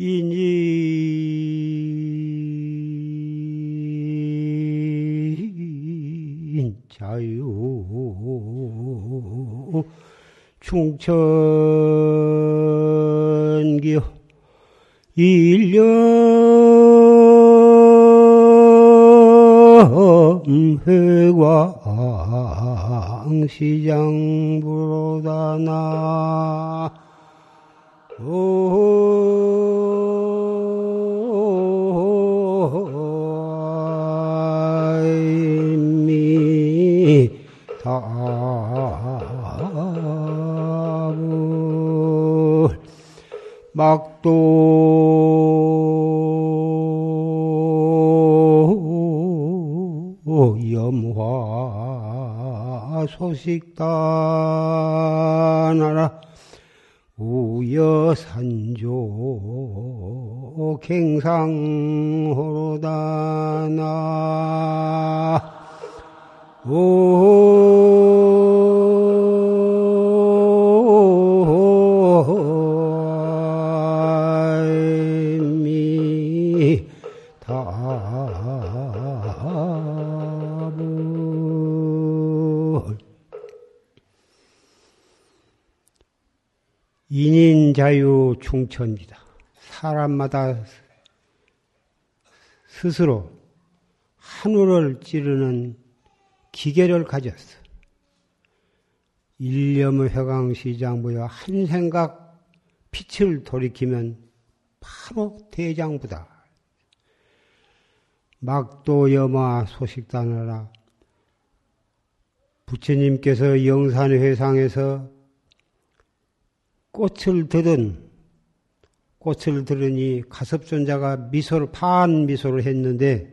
인인 자유. 충천기요. 일념 회광시장 갱상호로다나. 인인자유 충천이다. 사람마다 스스로 하늘을 찌르는 기계를 가졌어. 일념의 회광시장부여 한 생각 빛을 돌이키면 바로 대장부다. 막도 여마 소식단하라. 부처님께서 영산회상에서 꽃을 들은 꽃을 들으니 가섭존자가 미소를 반 미소를 했는데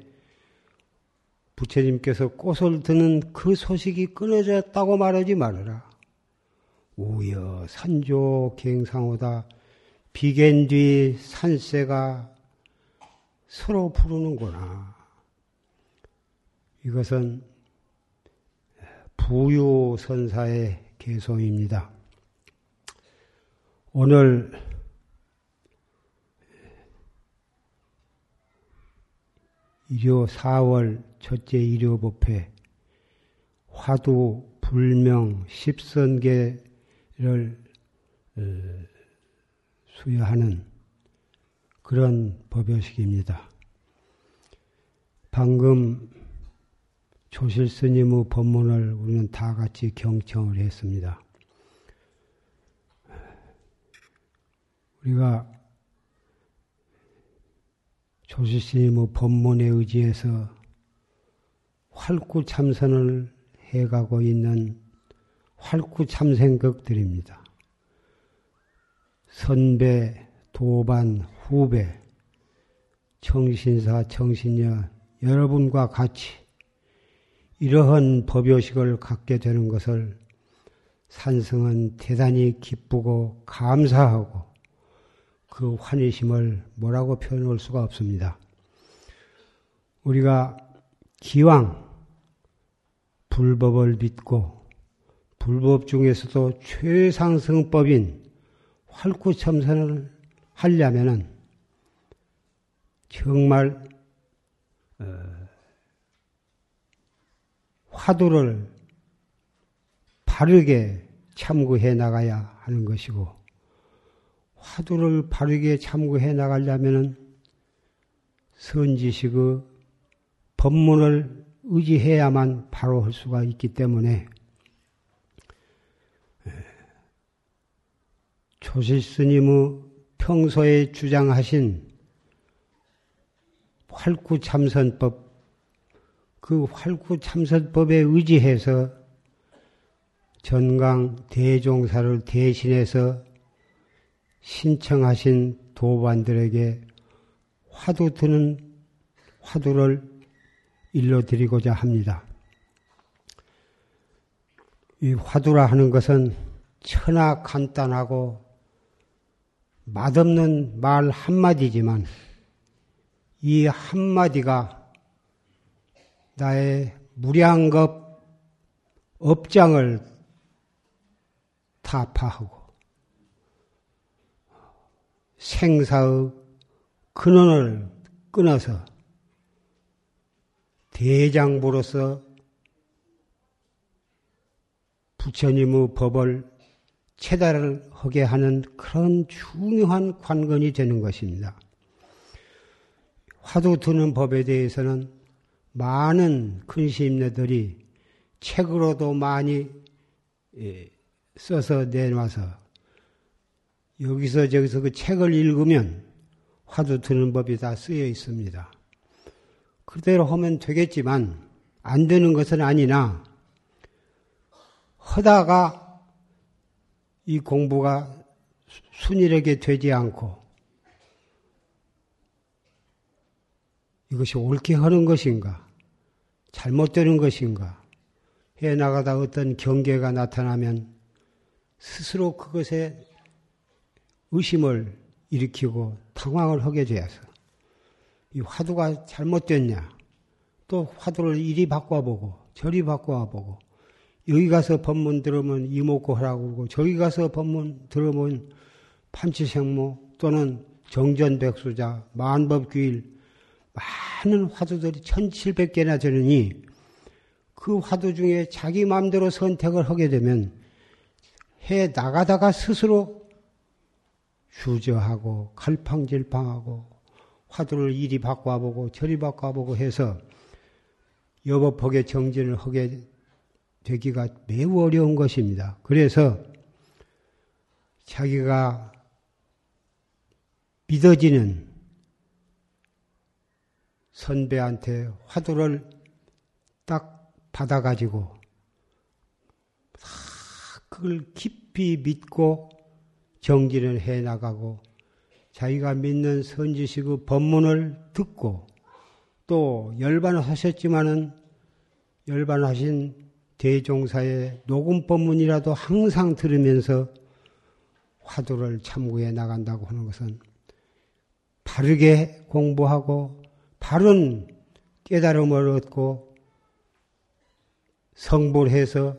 부처님께서 꽃을 드는 그 소식이 끊어졌다고 말하지 말아라. 우여 산조 갱상호다 비견 뒤 산새가 서로 부르는구나. 이것은 부유선사의 개송입니다. 오늘 일요 4월 첫째 일요 법회 화두 불명 십선계를 어, 수여하는 그런 법요식입니다. 방금 조실 스님의 법문을 우리는 다 같이 경청을 했습니다. 우리가 조실스님의 법문에 의지해서 활구참선을 해가고 있는 활구참생극들입니다. 선배, 도반, 후배, 청신사, 청신녀 여러분과 같이 이러한 법요식을 갖게 되는 것을 산성은 대단히 기쁘고 감사하고 그 환희심을 뭐라고 표현할 수가 없습니다. 우리가 기왕 불법을 믿고 불법 중에서도 최상승법인 활구첨선을 하려면은 정말 어, 화두를 바르게 참고해 나가야 하는 것이고 화두를 바르게 참고해 나가려면 선지식의 법문을 의지해야만 바로 할 수가 있기 때문에 조실스님의 평소에 주장하신 활구참선법, 그 활구참선법에 의지해서 전강 대종사를 대신해서 신청하신 도반들에게 화두 드는 화두를 일러드리고자 합니다. 이 화두라 하는 것은 천하 간단하고 맛없는 말 한마디지만 이 한마디가 나의 무량겁 업장을 타파하고 생사의 근원을 끊어서 대장부로서 부처님의 법을 체달을 하게 하는 그런 중요한 관건이 되는 것입니다. 화두 드는 법에 대해서는 많은 근시임네들이 책으로도 많이 예, 써서 내놔서 여기서 저기서 그 책을 읽으면 화두 드는 법이 다 쓰여 있습니다. 그대로 하면 되겠지만 안 되는 것은 아니나 하다가 이 공부가 순일하게 되지 않고 이것이 옳게 하는 것인가, 잘못되는 것인가, 해 나가다 어떤 경계가 나타나면 스스로 그것에 의심을 일으키고 당황을 하게 되어서 이 화두가 잘못됐냐, 또 화두를 이리 바꿔보고 저리 바꿔보고 여기 가서 법문 들으면 이목고 하라고 그러고 저기 가서 법문 들으면 판치생모 또는 정전백수자, 만법규일 많은 화두들이 1700개나 되느니 그 화두 중에 자기 마음대로 선택을 하게 되면 해 나가다가 스스로 주저하고 갈팡질팡하고 화두를 이리 바꿔보고 저리 바꿔보고 해서 여법하게 정진을 하게 되기가 매우 어려운 것입니다. 그래서 자기가 믿어지는 선배한테 화두를 딱 받아가지고 그걸 깊이 믿고 정진을 해 나가고 자기가 믿는 선지식의 법문을 듣고 또 열반을 하셨지만은 열반하신 대종사의 녹음 법문이라도 항상 들으면서 화두를 참고해 나간다고 하는 것은 바르게 공부하고 바른 깨달음을 얻고 성불해서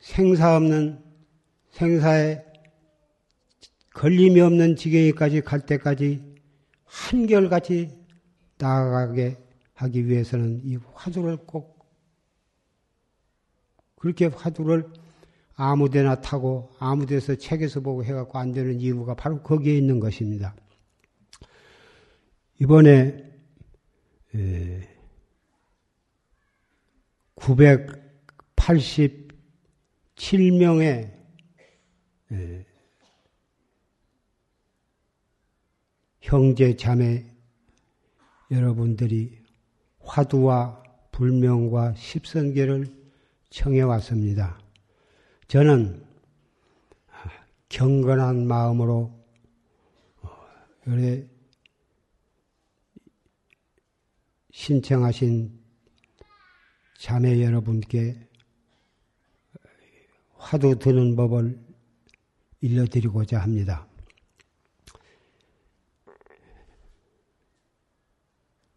생사 없는 생사에 걸림이 없는 지경에까지 갈 때까지 한결같이 나아가게 하기 위해서는 이 화두를 꼭 그렇게 화두를 아무 데나 타고 아무 데서 책에서 보고 해갖고 안 되는 이유가 바로 거기에 있는 것입니다. 이번에 987명의 형제 자매 여러분들이 화두와 불명과 십선계를 청해 왔습니다. 저는 경건한 마음으로 그래 신청하신 자매 여러분께 화두 드는 법을 일러드리고자 합니다.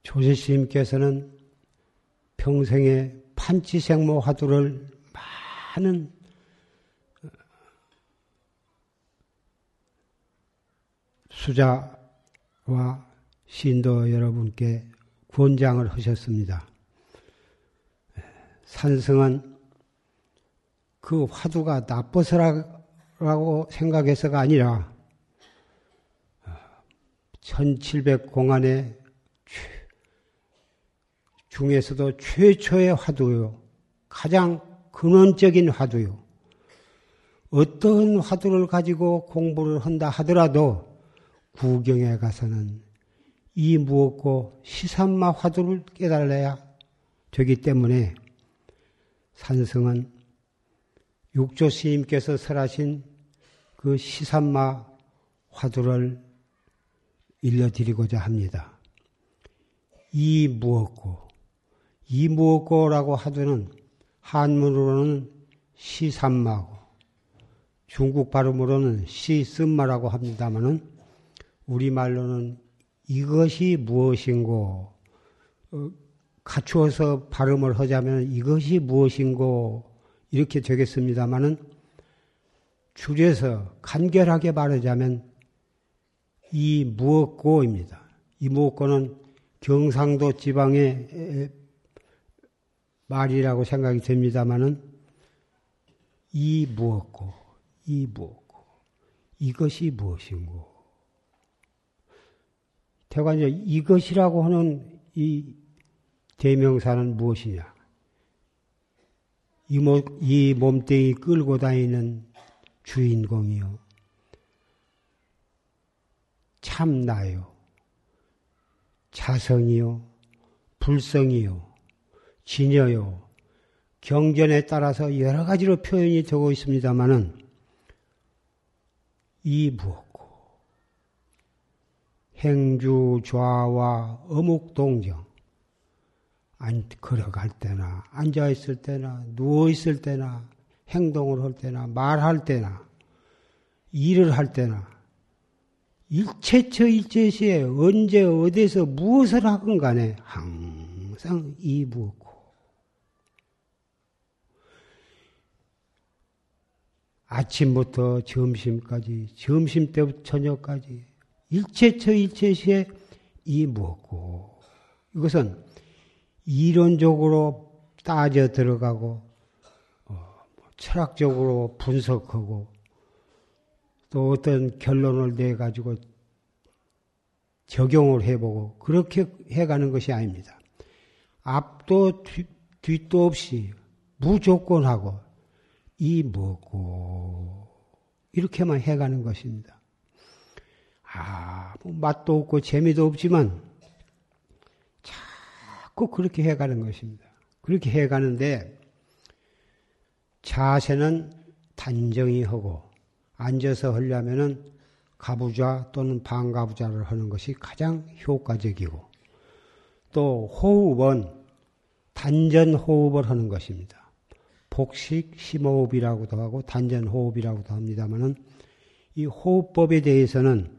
조세스님께서는 평생에 판치생모 화두를 많은 수자와 신도 여러분께 권장을 하셨습니다. 산성은 그 화두가 나빠서라고 생각해서가 아니라 1700 공안에 중에서도 최초의 화두요. 가장 근원적인 화두요. 어떤 화두를 가지고 공부를 한다 하더라도 구경에 가서는 이 무엇고 시산마 화두를 깨달아야 되기 때문에 산성은 육조 스님께서 설하신 그 시산마 화두를 일러드리고자 합니다. 이 무엇고 이 무엇고라고 하더는 한문으로는 시삼마고 중국 발음으로는 시쓴마라고 합니다마는 우리말로는 이것이 무엇인고 어, 갖추어서 발음을 하자면 이것이 무엇인고 이렇게 되겠습니다마는 줄여서 간결하게 말하자면 이 무엇고입니다. 이목구는 경상도 지방의 말이라고 생각이 됩니다마는 이 무엇고 이 무엇고 이것이 무엇인고 대관 이제 이것이라고 하는 이 대명사는 무엇이냐? 이 몸뚱이 끌고 다니는 주인공이요. 참나요. 자성이요. 불성이요. 진여요. 경전에 따라서 여러 가지로 표현이 되고 있습니다만은 이 무엇고? 행주 좌와 어묵 동정 안 걸어갈 때나 앉아 있을 때나 누워 있을 때나 행동을 할 때나 말할 때나 일을 할 때나 일체처 일체시에 언제 어디서 무엇을 하건 간에 항상 이 무엇고 아침부터 점심까지, 점심 때부터 저녁까지, 일체처 일체시에 이 무엇고. 이것은 이론적으로 따져 들어가고, 어, 뭐 철학적으로 분석하고, 또 어떤 결론을 내가지고 적용을 해보고, 그렇게 해가는 것이 아닙니다. 앞도 뒤, 뒷도 없이 무조건하고, 이 뭐고 이렇게만 해가는 것입니다. 아, 뭐 맛도 없고 재미도 없지만 자꾸 그렇게 해가는 것입니다. 그렇게 해가는데 자세는 단정히 하고 앉아서 하려면은 가부좌 또는 반가부좌를 하는 것이 가장 효과적이고 또 호흡은 단전 호흡을 하는 것입니다. 복식 심호흡이라고도 하고 단전 호흡이라고도 합니다만은 이 호흡법에 대해서는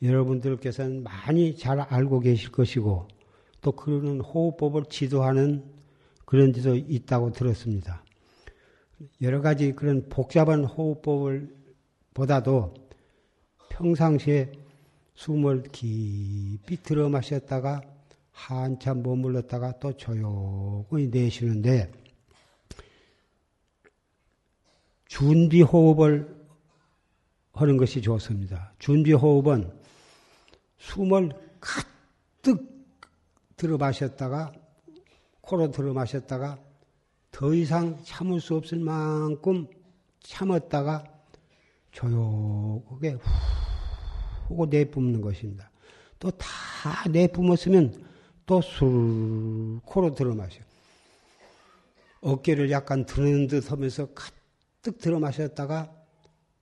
여러분들께서는 많이 잘 알고 계실 것이고 또 그러는 호흡법을 지도하는 그런 데도 있다고 들었습니다. 여러 가지 그런 복잡한 호흡법을 보다도 평상시에 숨을 깊이 들어 마셨다가 한참 머물렀다가 또 조용히 내쉬는데 준비 호흡을 하는 것이 좋습니다. 준비 호흡은 숨을 가득 들어 마셨다가 코로 들어 마셨다가 더 이상 참을 수 없을 만큼 참았다가 조용하게 후 하고 내뿜는 것입니다. 또 다 내뿜었으면 또 술 코로 들어 마셔. 어깨를 약간 드는 듯 하면서 뜩 들어 마셨다가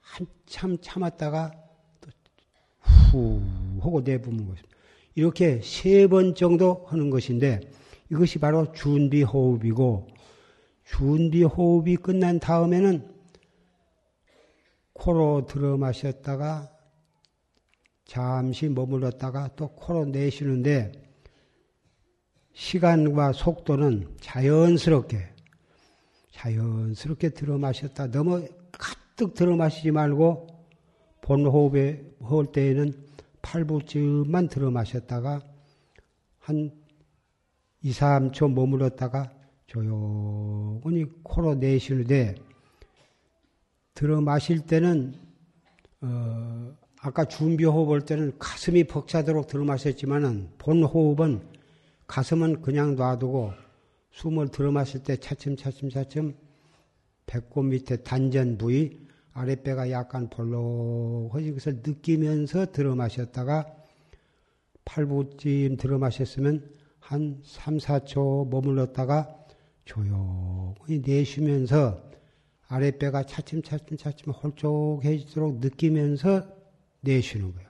한참 참았다가 후 하고 내뿜는 것입니다. 이렇게 세 번 정도 하는 것인데 이것이 바로 준비 호흡이고 준비 호흡이 끝난 다음에는 코로 들어 마셨다가 잠시 머물렀다가 또 코로 내쉬는데 시간과 속도는 자연스럽게 자연스럽게 들어 마셨다. 너무 가득 들어 마시지 말고 본 호흡에 할 때에는 팔부쯤만 들어 마셨다가 한 2, 3초 머물렀다가 조용히 코로 내쉬는데 들어 마실 때는 어, 아까 준비 호흡 할 때는 가슴이 벅차도록 들어 마셨지만은 본 호흡은 가슴은 그냥 놔두고 숨을 들어 마실 때 차츰 차츰 차츰 배꼽 밑에 단전 부위 아랫배가 약간 볼록해진 것을 느끼면서 들어 마셨다가 팔부찜 들어 마셨으면 한 3, 4초 머물렀다가 조용히 내쉬면서 아랫배가 차츰차츰 차츰 홀쭉해지도록 느끼면서 내쉬는 거예요.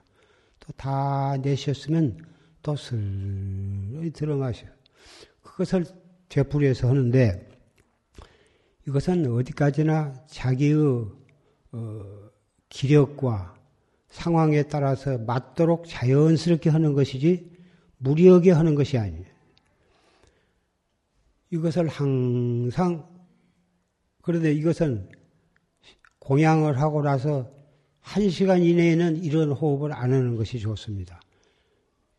또 다 내셨으면 또 슬 들어 마셔. 그것을 되풀이해서 하는데 이것은 어디까지나 자기의 어, 기력과 상황에 따라서 맞도록 자연스럽게 하는 것이지 무리하게 하는 것이 아니에요. 이것을 항상 그런데 이것은 공양을 하고 나서 한 시간 이내에는 이런 호흡을 안 하는 것이 좋습니다.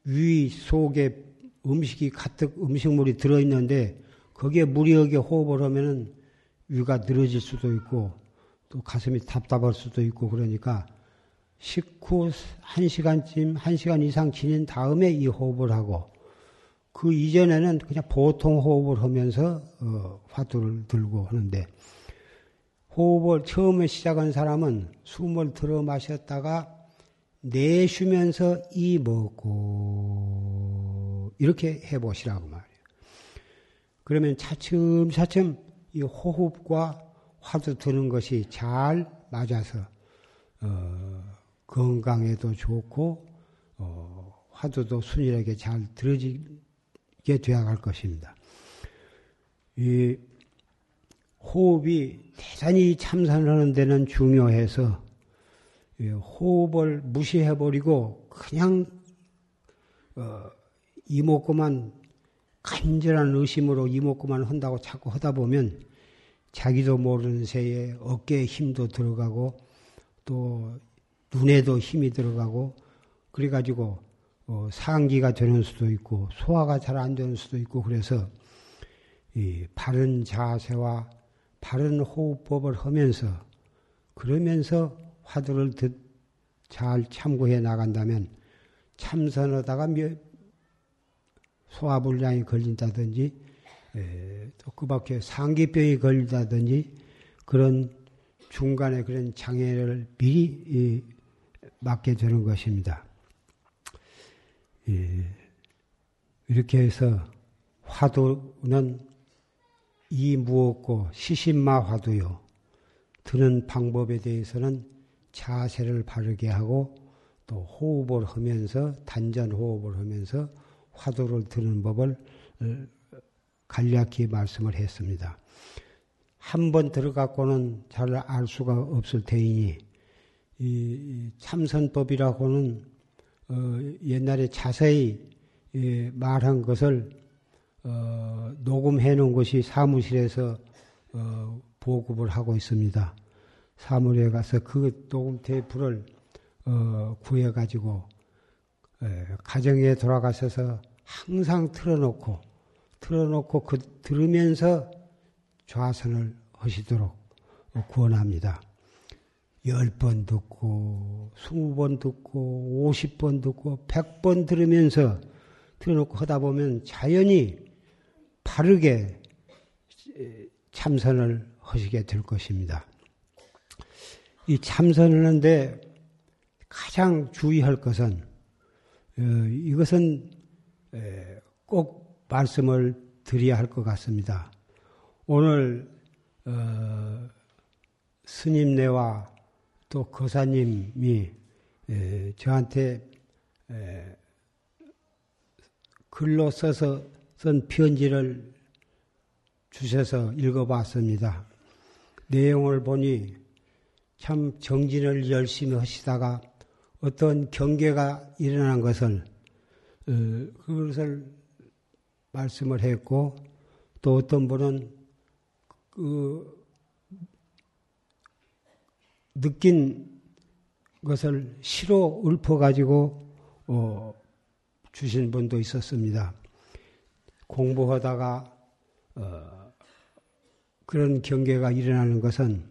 위 속에 음식이 가득 음식물이 들어있는데 거기에 무리하게 호흡을 하면은 위가 늘어질 수도 있고 또 가슴이 답답할 수도 있고 그러니까 식후 1시간쯤, 1시간 이상 지난 다음에 이 호흡을 하고 그 이전에는 그냥 보통 호흡을 하면서 어, 화두를 들고 하는데 호흡을 처음에 시작한 사람은 숨을 들어 마셨다가 내쉬면서 이 먹고 이렇게 해보시라고 말이에요. 그러면 차츰차츰 이 호흡과 화두 드는 것이 잘 맞아서 어, 건강에도 좋고 어, 화두도 순일하게 잘 들어지게 되어갈 것입니다. 이 호흡이 대단히 참선하는 데는 중요해서 호흡을 무시해버리고 그냥 어, 이목구만 간절한 의심으로 이목구만 한다고 자꾸 하다 보면 자기도 모르는 새에 어깨에 힘도 들어가고 또 눈에도 힘이 들어가고 그래가지고 어, 상기가 되는 수도 있고 소화가 잘 안 되는 수도 있고 그래서 이 바른 자세와 바른 호흡법을 하면서 그러면서 화두를 잘 참고해 나간다면 참선하다가 소화불량이 걸린다든지 또 그 밖에 상기병이 걸린다든지 그런 중간에 그런 장애를 미리 맞게 되는 것입니다. 이렇게 해서 화두는 이 무엇고 시신마 화두요. 드는 방법에 대해서는 자세를 바르게 하고 또 호흡을 하면서 단전 호흡을 하면서 화두를 드는 법을 어, 간략히 말씀을 했습니다. 한 번 들어갖고는 잘 알 수가 없을 테이니 이 참선법이라고는 어 옛날에 자세히 예 말한 것을 어 녹음해 놓은 것이 사무실에서 어 보급을 하고 있습니다. 사무실에 가서 그 녹음 테이프를 어, 구해 가지고 에, 가정에 돌아가셔서 항상 틀어놓고 틀어놓고 그 들으면서 좌선을 하시도록 구원합니다. 열번 듣고, 스무 번 듣고, 오십 번 듣고, 백번 들으면서 틀어놓고 하다 보면 자연히 바르게 참선을 하시게 될 것입니다. 이 참선을 하는데 가장 주의할 것은 어, 이것은 꼭 말씀을 드려야 할 것 같습니다. 오늘 어, 스님네와 또 거사님이 저한테 글로 써서 쓴 편지를 주셔서 읽어봤습니다. 내용을 보니 참 정진을 열심히 하시다가 어떤 경계가 일어난 것을 어, 그것을 말씀을 했고 또 어떤 분은 그 느낀 것을 시로 읊어가지고 어 주신 분도 있었습니다. 공부하다가 어 그런 경계가 일어나는 것은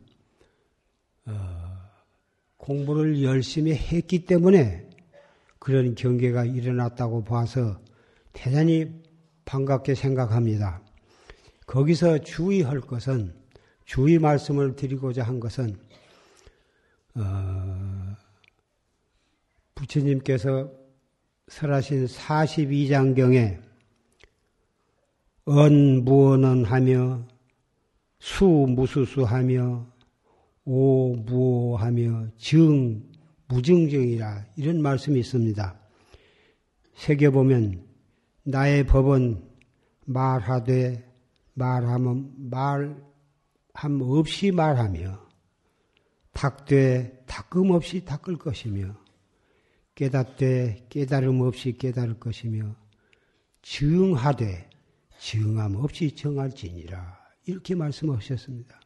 어 공부를 열심히 했기 때문에 그런 경계가 일어났다고 봐서 대단히 반갑게 생각합니다. 거기서 주의할 것은 주의 말씀을 드리고자 한 것은 어, 부처님께서 설하신 42장경에 언무언은 하며 수무수수하며 오무오하며 증 무증증이라 이런 말씀이 있습니다. 새겨 보면 나의 법은 말하되 말하면 말함 없이 말하며 닦되 닦음 없이 닦을 것이며 깨닫되 깨달음 없이 깨달을 것이며 증하되 증함 없이 정할지니라 이렇게 말씀하셨습니다.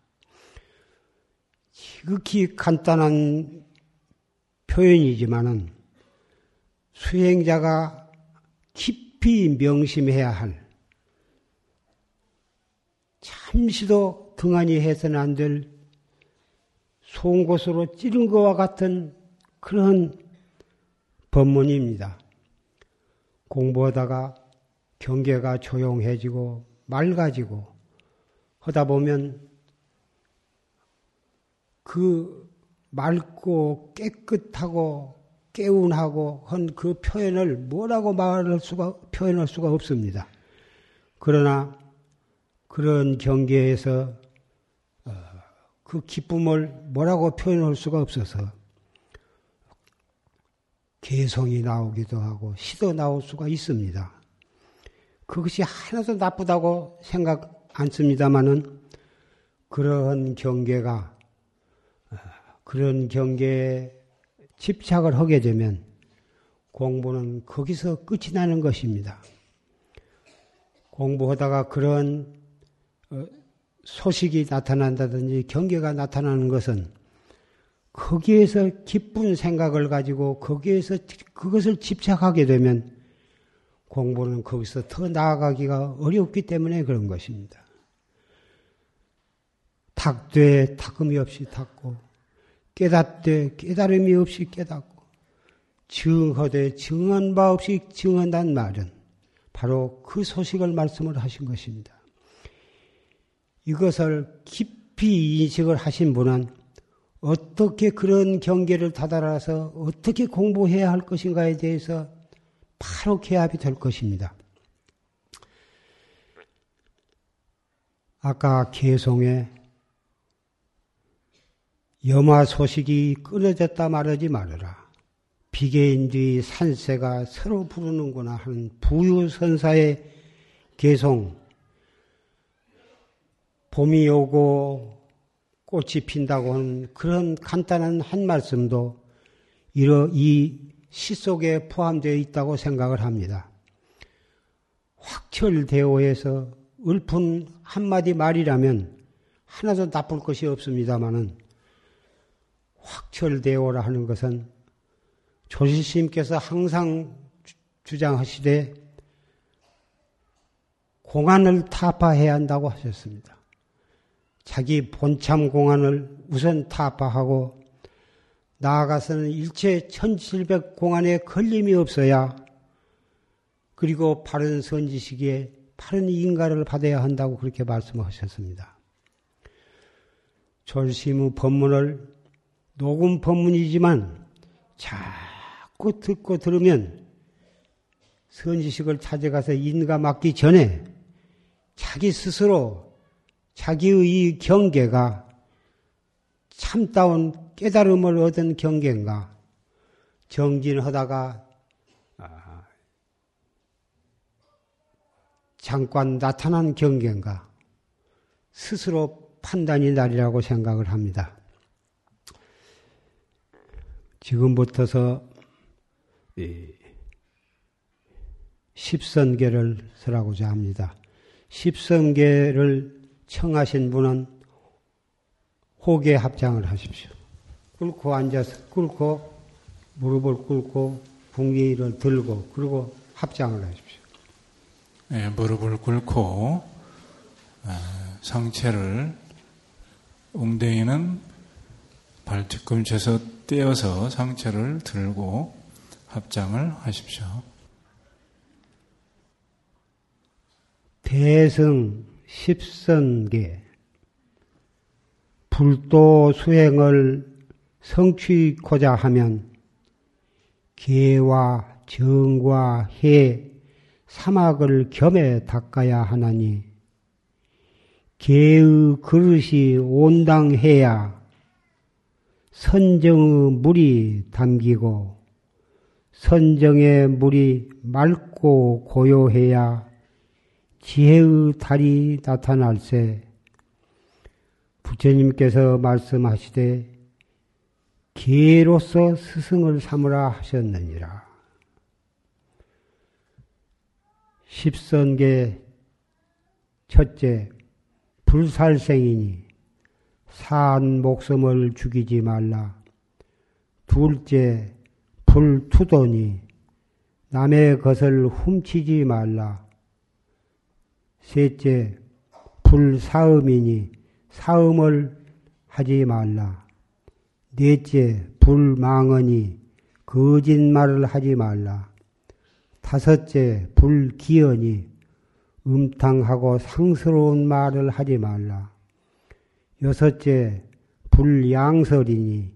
지극히 간단한 표현이지만은 수행자가 깊이 명심해야 할 잠시도 등한히 해서는 안 될 송곳으로 찌른 것과 같은 그런 법문입니다. 공부하다가 경계가 조용해지고 맑아지고 하다 보면 그 맑고 깨끗하고 깨운하고 한 그 표현을 뭐라고 말할 수가 표현할 수가 없습니다. 그러나 그런 경계에서 어, 그 기쁨을 뭐라고 표현할 수가 없어서 개성이 나오기도 하고 시도 나올 수가 있습니다. 그것이 하나도 나쁘다고 생각 않습니다만은 그러한 경계가 어, 그런 경계에 집착을 하게 되면 공부는 거기서 끝이 나는 것입니다. 공부하다가 그런 어, 소식이 나타난다든지 경계가 나타나는 것은 거기에서 기쁜 생각을 가지고 거기에서 그것을 집착하게 되면 공부는 거기서 더 나아가기가 어렵기 때문에 그런 것입니다. 탁되 탁음이 없이 탁고 깨닫되 깨달음이 없이 깨닫고 증허되 증언 바 없이 증언한 말은 바로 그 소식을 말씀을 하신 것입니다. 이것을 깊이 인식을 하신 분은 어떻게 그런 경계를 다다라서 어떻게 공부해야 할 것인가에 대해서 바로 개합이 될 것입니다. 아까 개송에 염화 소식이 끊어졌다 말하지 말아라. 비계인뒤 산새가 서로 부르는구나 하는 부유선사의 개송. 봄이 오고 꽃이 핀다고 하는 그런 간단한 한 말씀도 이러, 이 시 속에 포함되어 있다고 생각을 합니다. 확철대오에서 읊은 한마디 말이라면 하나도 나쁠 것이 없습니다만은 확철대오라 하는 것은 조실스님께서 항상 주장하시되 공안을 타파해야 한다고 하셨습니다. 자기 본참 공안을 우선 타파하고 나아가서는 일체 1700 공안에 걸림이 없어야 그리고 바른 선지식에 바른 인가를 받아야 한다고 그렇게 말씀하셨습니다. 졸심의 법문을 녹음 법문이지만 자꾸 듣고 들으면 선지식을 찾아가서 인가 맡기 전에 자기 스스로 자기의 이 경계가 참다운 깨달음을 얻은 경계인가 정진하다가 아, 잠깐 나타난 경계인가 스스로 판단이 날이라고 생각을 합니다. 지금부터서 십선계를 설하고자 합니다. 십선계를 청하신 분은 호계 합장을 하십시오. 꿇고 앉아서 꿇고 무릎을 꿇고 붕괴를 들고 그리고 합장을 하십시오. 네, 무릎을 꿇고 아, 상체를 웅덩이는 발뒤꿈치에서 떼어서 상체를 들고 합장을 하십시오. 대승 십선계 불도 수행을 성취고자 하면 개와 정과 해 사막을 겸해 닦아야 하나니 개의 그릇이 온당해야 선정의 물이 담기고 선정의 물이 맑고 고요해야 지혜의 달이 나타날세 부처님께서 말씀하시되 기로서 스승을 삼으라 하셨느니라. 십선계 첫째 불살생이니 산 목숨을 죽이지 말라. 둘째, 불투도니 남의 것을 훔치지 말라. 셋째, 불사음이니 사음을 하지 말라. 넷째, 불망언이 거짓말을 하지 말라. 다섯째, 불기언이 음탕하고 상스러운 말을 하지 말라. 여섯째, 불양설이니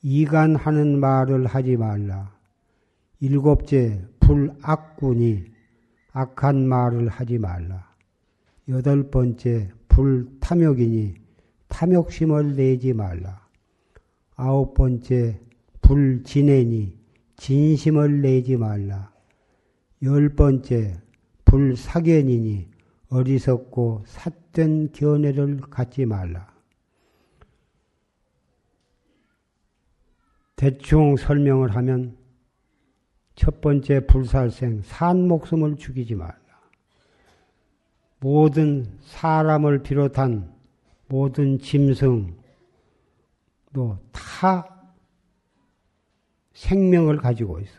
이간하는 말을 하지 말라. 일곱째, 불악군이 악한 말을 하지 말라. 여덟 번째, 불탐욕이니 탐욕심을 내지 말라. 아홉 번째, 불진애니 진심을 내지 말라. 열 번째, 불사견이니 어리석고 삿된 견해를 갖지 말라. 대충 설명을 하면 첫 번째 불살생, 산 목숨을 죽이지 말라. 모든 사람을 비롯한 모든 짐승도 다 생명을 가지고 있어.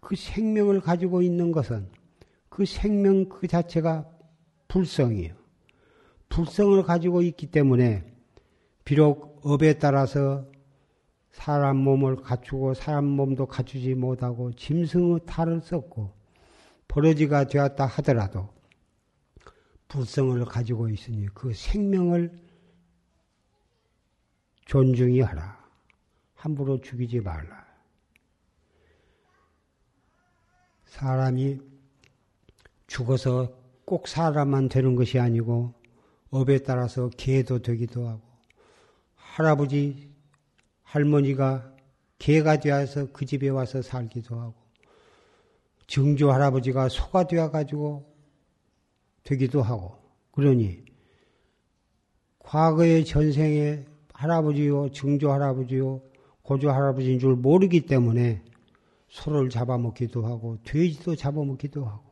그 생명을 가지고 있는 것은 그 생명 그 자체가 불성이에요. 불성을 가지고 있기 때문에 비록 업에 따라서 사람 몸을 갖추고 사람 몸도 갖추지 못하고 짐승의 탈을 썼고 버러지가 되었다 하더라도 불성을 가지고 있으니 그 생명을 존중히 하라. 함부로 죽이지 말라. 사람이 죽어서 꼭 사람만 되는 것이 아니고 업에 따라서 개도 되기도 하고 할아버지 할머니가 개가 되어서 그 집에 와서 살기도 하고 증조 할아버지가 소가 되어 가지고 되기도 하고 그러니 과거의 전생에 할아버지요 증조 할아버지요 고조 할아버지인 줄 모르기 때문에 소를 잡아먹기도 하고 돼지도 잡아먹기도 하고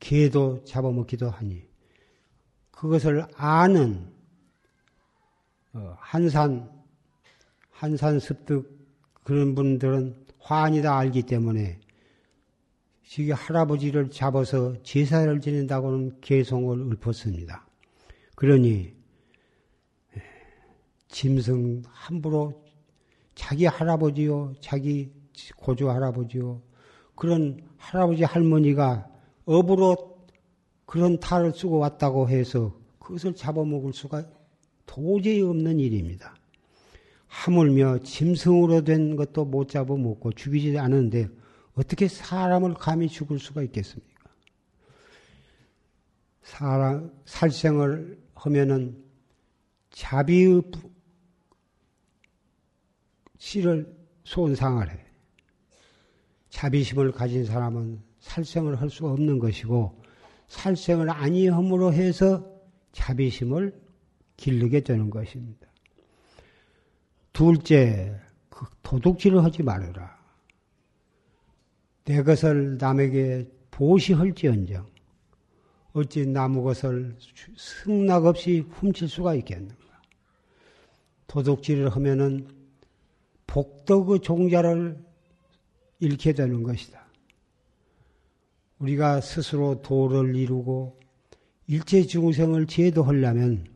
개도 잡아먹기도 하니 그것을 아는 어, 한산 한산 습득 그런 분들은 환이다 알기 때문에 지금 할아버지를 잡아서 제사를 지낸다고는 개송을 읊었습니다. 그러니 짐승 함부로 자기 할아버지요, 자기 고조 할아버지요. 그런 할아버지 할머니가 업으로 그런 탈을 쓰고 왔다고 해서 그것을 잡아먹을 수가 도저히 없는 일입니다. 하물며 짐승으로 된 것도 못 잡아먹고 죽이지 않은데 어떻게 사람을 감히 죽을 수가 있겠습니까? 사람, 살생을 하면은 자비의 씨를 손상을 해. 자비심을 가진 사람은 살생을 할 수가 없는 것이고 살생을 아니함으로 해서 자비심을 기르게 되는 것입니다. 둘째, 그 도둑질을 하지 말아라. 내 것을 남에게 보시할지언정 어찌 나무 것을 승낙 없이 훔칠 수가 있겠는가? 도둑질을 하면은 복덕의 종자를 잃게 되는 것이다. 우리가 스스로 도를 이루고 일체 중생을 제도하려면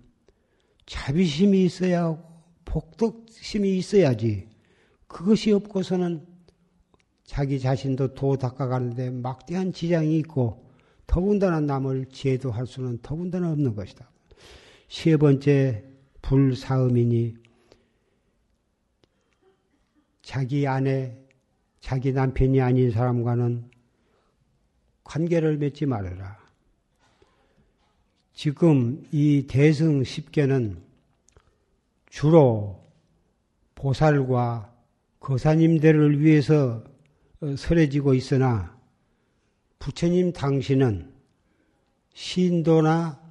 자비심이 있어야 하고 복덕심이 있어야지. 그것이 없고서는 자기 자신도 도 닦아가는데 막대한 지장이 있고 더군다나 남을 제도할 수는 더군다나 없는 것이다. 세 번째 불사음이니 자기 아내 자기 남편이 아닌 사람과는 관계를 맺지 말아라. 지금 이 대승 10개는 주로 보살과 거사님들을 위해서 설해지고 있으나 부처님 당신은 신도나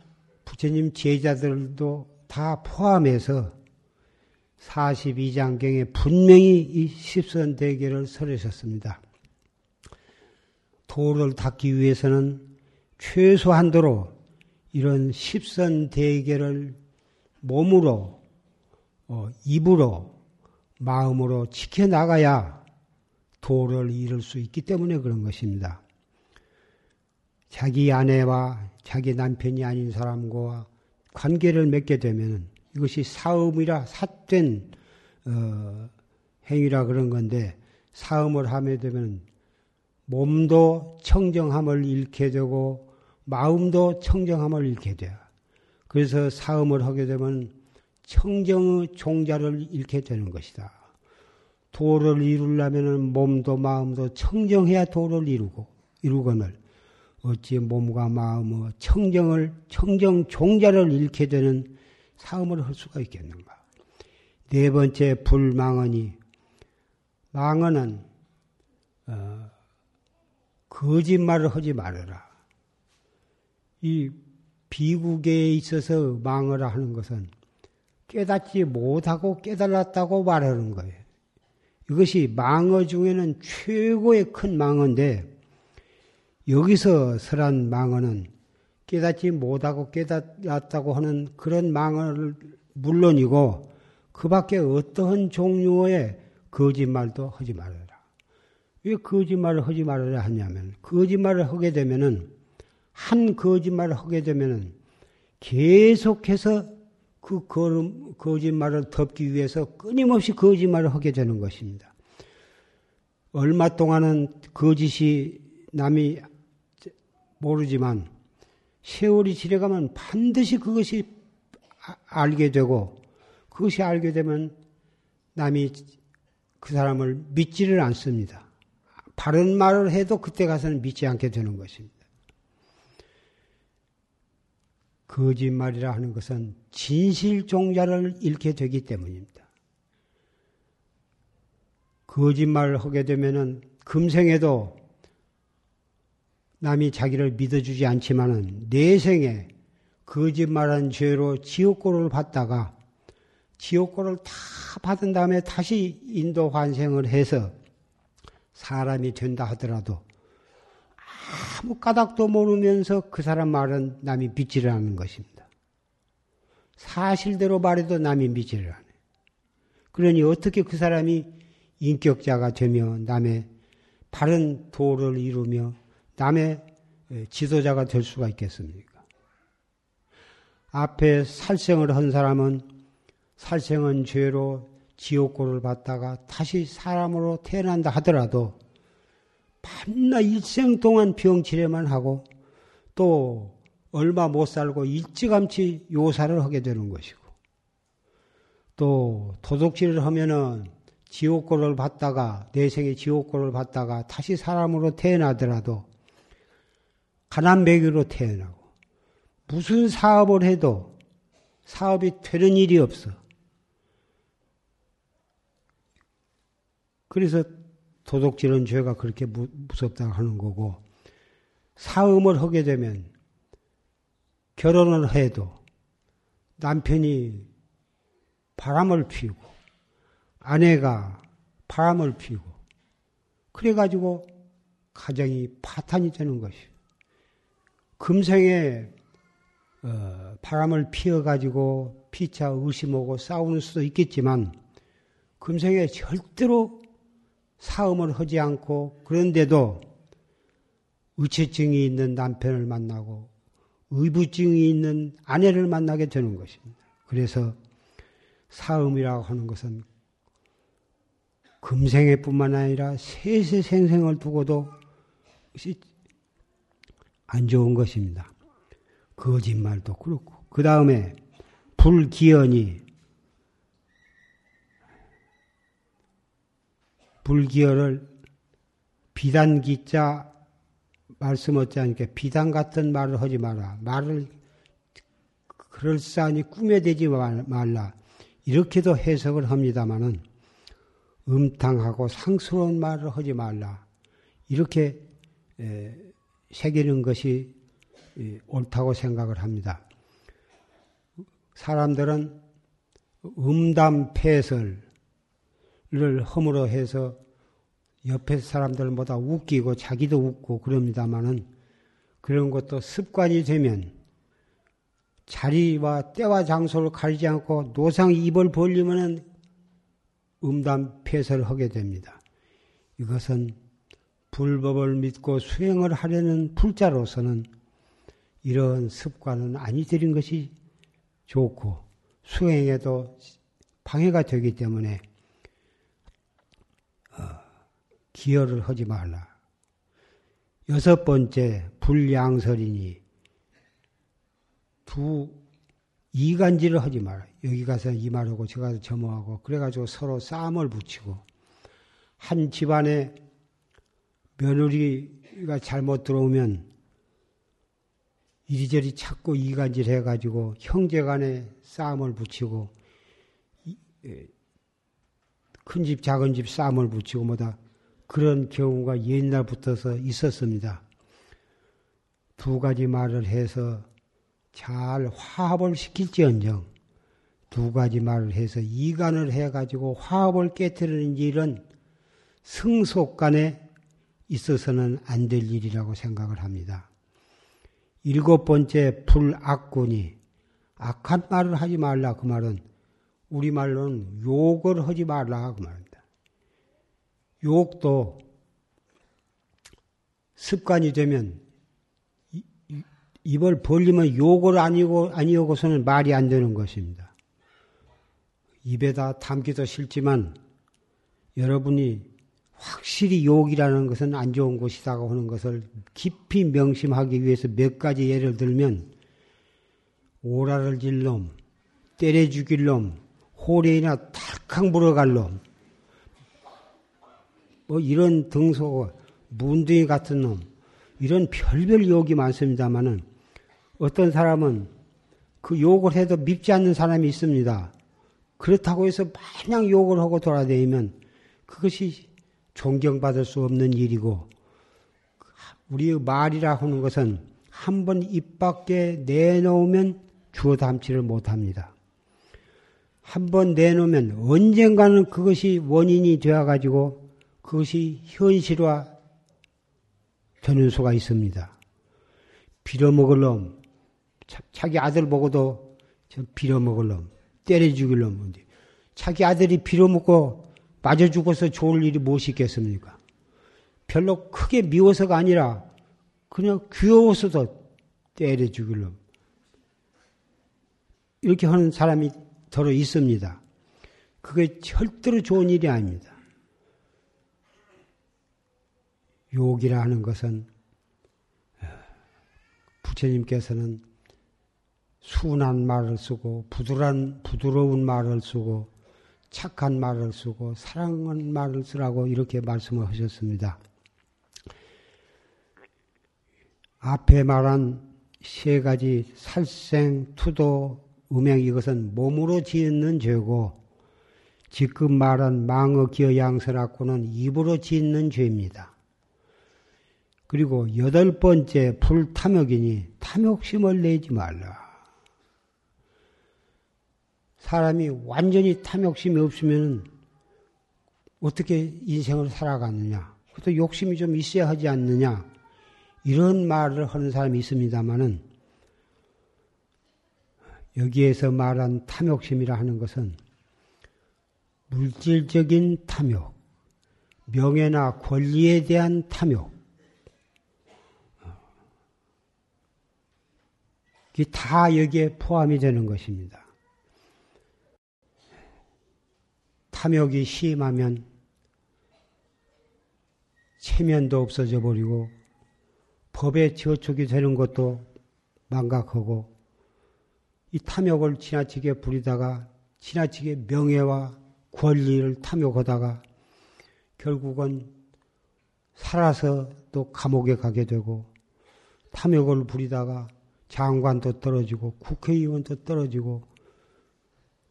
부처님 제자들도 다 포함해서 42장경에 분명히 이 십선 대계를 설하셨습니다. 도를 닦기 위해서는 최소한도로 이런 십선 대계를 몸으로, 어, 입으로, 마음으로 지켜나가야 도를 이룰 수 있기 때문에 그런 것입니다. 자기 아내와 자기 남편이 아닌 사람과 관계를 맺게 되면 이것이 사음이라 삿된 어, 행위라 그런 건데 사음을 하게 되면 몸도 청정함을 잃게 되고 마음도 청정함을 잃게 돼요. 그래서 사음을 하게 되면 청정의 종자를 잃게 되는 것이다. 도를 이루려면 몸도 마음도 청정해야 도를 이루고 이루거늘 어찌 몸과 마음의 청정을 청정 종자를 잃게 되는 사음을 할 수가 있겠는가? 네 번째 불망언이 망언은 어, 거짓말을 하지 말아라. 이 비국에 있어서 망어라 하는 것은 깨닫지 못하고 깨달았다고 말하는 거예요. 이것이 망어 중에는 최고의 큰 망어인데 여기서 설한 망어는 깨닫지 못하고 깨닫았다고 하는 그런 망어를 물론이고 그 밖에 어떠한 종류의 거짓말도 하지 말아라. 왜 거짓말을 하지 말아야 하냐면 거짓말을 하게 되면은 한 거짓말을 하게 되면은 계속해서 그 거짓말을 덮기 위해서 끊임없이 거짓말을 하게 되는 것입니다. 얼마 동안은 거짓이 남이 모르지만 세월이 지나가면 반드시 그것이 아, 알게 되고 그것이 알게 되면 남이 그 사람을 믿지를 않습니다. 바른 말을 해도 그때 가서는 믿지 않게 되는 것입니다. 거짓말이라 하는 것은 진실 종자를 잃게 되기 때문입니다. 거짓말을 하게 되면은 금생에도 남이 자기를 믿어주지 않지만은 내생에 거짓말한 죄로 지옥고를 받다가 지옥고를 다 받은 다음에 다시 인도 환생을 해서 사람이 된다 하더라도 아무 까닭도 모르면서 그 사람 말은 남이 믿지를 않는 것입니다. 사실대로 말해도 남이 믿지를 않아요. 그러니 어떻게 그 사람이 인격자가 되며 남의 바른 도를 이루며 남의 지도자가 될 수가 있겠습니까? 앞에 살생을 한 사람은 살생은 죄로 지옥고를 받다가 다시 사람으로 태어난다 하더라도 밤낮 일생 동안 병치레만 하고 또 얼마 못 살고 일찌감치 요사를 하게 되는 것이고 또 도둑질을 하면은 지옥고를 받다가 내생에 지옥고를 받다가 다시 사람으로 태어나더라도 가난 배기로 태어나고 무슨 사업을 해도 사업이 되는 일이 없어. 그래서 도둑질은 죄가 그렇게 무섭다 하는 거고 사음을 하게 되면 결혼을 해도 남편이 바람을 피우고 아내가 바람을 피우고 그래가지고 가정이 파탄이 되는 것이요. 금생에 어, 바람을 피워가지고 피차 의심하고 싸우는 수도 있겠지만 금생에 절대로 사음을 하지 않고 그런데도 의체증이 있는 남편을 만나고 의부증이 있는 아내를 만나게 되는 것입니다. 그래서 사음이라고 하는 것은 금생에뿐만 아니라 세세 생생을 두고도 안 좋은 것입니다. 거짓말도 그렇고 그 다음에 불기연이 불기어를 비단기자 말씀 않게 비단 같은 말을 하지 마라. 말을 그럴싸하니 꾸며대지 말라. 이렇게도 해석을 합니다마는 음탕하고 상스러운 말을 하지 말라. 이렇게 새기는 것이 옳다고 생각을 합니다. 사람들은 음담 폐설, 를 허물어 해서 옆에 사람들보다 웃기고 자기도 웃고 그럽니다마는 그런 것도 습관이 되면 자리와 때와 장소를 가리지 않고 노상 입을 벌리면은 음담 폐설을 하게 됩니다. 이것은 불법을 믿고 수행을 하려는 불자로서는 이런 습관은 아니 들인 것이 좋고 수행에도 방해가 되기 때문에 어, 기여를 하지 말라. 여섯 번째 불양설이니 두 이간질을 하지 마라. 여기 가서 이 말하고 저 가서 저 뭐하고 그래가지고 서로 싸움을 붙이고 한 집안에 며느리가 잘못 들어오면 이리저리 찾고 이간질 해가지고 형제 간에 싸움을 붙이고 큰 집 작은 집 싸움을 붙이고 뭐다 그런 경우가 옛날부터서 있었습니다. 두 가지 말을 해서 잘 화합을 시킬지언정 두 가지 말을 해서 이간을 해가지고 화합을 깨뜨리는 일은 승속 간에 있어서는 안 될 일이라고 생각을 합니다. 일곱 번째 불악군이 악한 말을 하지 말라 그 말은 우리말로는 욕을 하지 말라 그 말입니다. 욕도 습관이 되면 입을 벌리면 욕을 아니고 아니오고서는 말이 안 되는 것입니다. 입에다 담기도 싫지만 여러분이 확실히 욕이라는 것은 안 좋은 것이라고 하는 것을 깊이 명심하기 위해서 몇 가지 예를 들면 오라를 질 놈, 때려 죽일 놈, 호래이나 탈칵 물어갈 놈, 뭐 이런 등소, 문둥이 같은 놈, 이런 별별 욕이 많습니다만은 어떤 사람은 그 욕을 해도 밉지 않는 사람이 있습니다. 그렇다고 해서 마냥 욕을 하고 돌아다니면 그것이 존경받을 수 없는 일이고 우리의 말이라 하는 것은 한 번 입 밖에 내놓으면 주워 담지를 못합니다. 한 번 내놓으면 언젠가는 그것이 원인이 되어가지고 그것이 현실화 되는 수가 있습니다. 빌어먹을 놈, 자기 아들 보고도 빌어먹을 놈, 때려 죽일 놈, 자기 아들이 빌어먹고 맞아 죽어서 좋을 일이 무엇이 있겠습니까? 별로 크게 미워서가 아니라 그냥 귀여워서도 때려 죽일 놈. 이렇게 하는 사람이 더러 있습니다. 그게 절대로 좋은 일이 아닙니다. 욕이라 하는 것은 부처님께서는 순한 말을 쓰고 부드러운, 부드러운 말을 쓰고 착한 말을 쓰고 사랑하는 말을 쓰라고 이렇게 말씀을 하셨습니다. 앞에 말한 세 가지 살생, 투도, 음행 이것은 몸으로 짓는 죄고 지금 말한 망어, 기어, 양설학고는 입으로 짓는 죄입니다. 그리고 여덟 번째 불탐욕이니 탐욕심을 내지 말라. 사람이 완전히 탐욕심이 없으면 어떻게 인생을 살아가느냐. 그것도 욕심이 좀 있어야 하지 않느냐. 이런 말을 하는 사람이 있습니다만은 여기에서 말한 탐욕심이라 하는 것은 물질적인 탐욕, 명예나 권리에 대한 탐욕, 이게 다 여기에 포함이 되는 것입니다. 탐욕이 심하면 체면도 없어져 버리고 법에 저촉이 되는 것도 망각하고 이 탐욕을 지나치게 부리다가 지나치게 명예와 권리를 탐욕하다가 결국은 살아서 또 감옥에 가게 되고 탐욕을 부리다가 장관도 떨어지고 국회의원도 떨어지고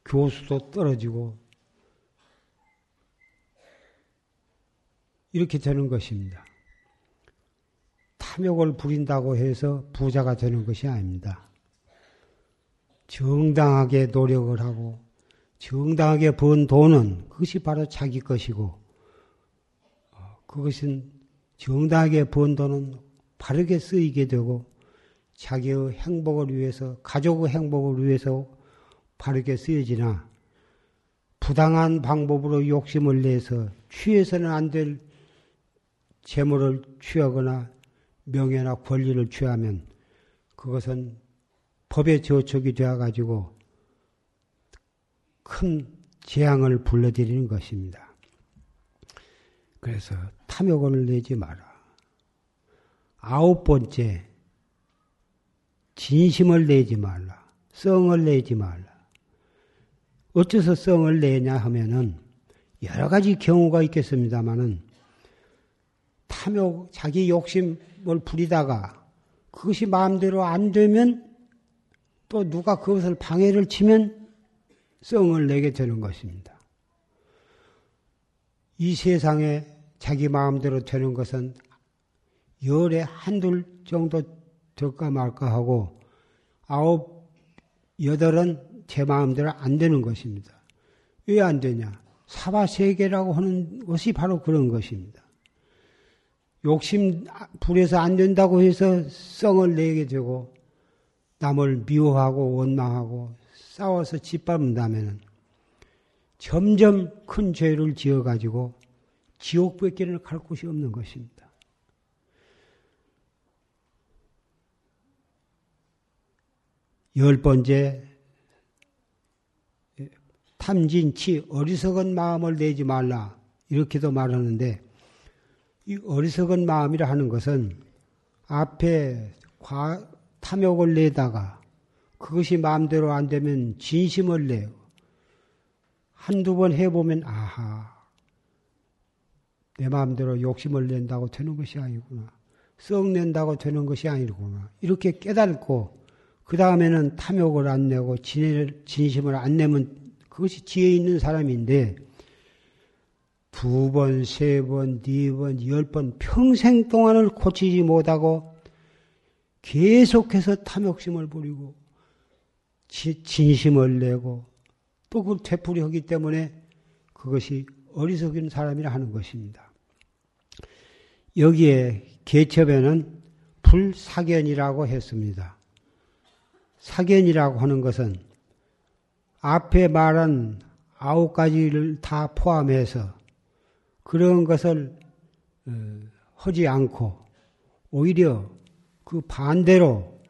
교수도 떨어지고 이렇게 되는 것입니다. 탐욕을 부린다고 해서 부자가 되는 것이 아닙니다. 정당하게 노력을 하고 정당하게 번 돈은 그것이 바로 자기 것이고 어, 그것은 정당하게 번 돈은 바르게 쓰이게 되고 자기의 행복을 위해서, 가족의 행복을 위해서 바르게 쓰여지나, 부당한 방법으로 욕심을 내서 취해서는 안 될 재물을 취하거나 명예나 권리를 취하면 그것은 법의 저촉이 되어가지고 큰 재앙을 불러들이는 것입니다. 그래서 탐욕을 내지 마라. 아홉 번째, 진심을 내지 말라. 성을 내지 말라. 어째서 성을 내냐 하면은 여러 가지 경우가 있겠습니다만은 탐욕, 자기 욕심을 부리다가 그것이 마음대로 안 되면 또 누가 그것을 방해를 치면 성을 내게 되는 것입니다. 이 세상에 자기 마음대로 되는 것은 열에 한둘 정도 될까 말까 하고 아홉, 여덟은 제 마음대로 안 되는 것입니다. 왜 안 되냐? 사바세계라고 하는 것이 바로 그런 것입니다. 욕심 불에서 안 된다고 해서 성을 내게 되고 남을 미워하고 원망하고 싸워서 짓밟는다면 점점 큰 죄를 지어가지고 지옥밖에는 갈 곳이 없는 것입니다. 열 번째, 탐진치, 어리석은 마음을 내지 말라. 이렇게도 말하는데, 이 어리석은 마음이라 하는 것은 앞에 과, 탐욕을 내다가 그것이 마음대로 안 되면 진심을 내요. 한두 번 해보면, 아하, 내 마음대로 욕심을 낸다고 되는 것이 아니구나. 썩 낸다고 되는 것이 아니구나. 이렇게 깨닫고, 그 다음에는 탐욕을 안 내고 진심을 안 내면 그것이 지혜 있는 사람인데, 두 번, 세 번, 네 번, 열 번 평생 동안을 고치지 못하고 계속해서 탐욕심을 부리고 진심을 내고 또 그걸 되풀이하기 때문에 그것이 어리석은 사람이라 하는 것입니다. 여기에 개첩에는 불사견이라고 했습니다. 사견이라고 하는 것은 앞에 말한 아홉 가지를 다 포함해서 그런 것을 어, 하지 않고 오히려 그 반대로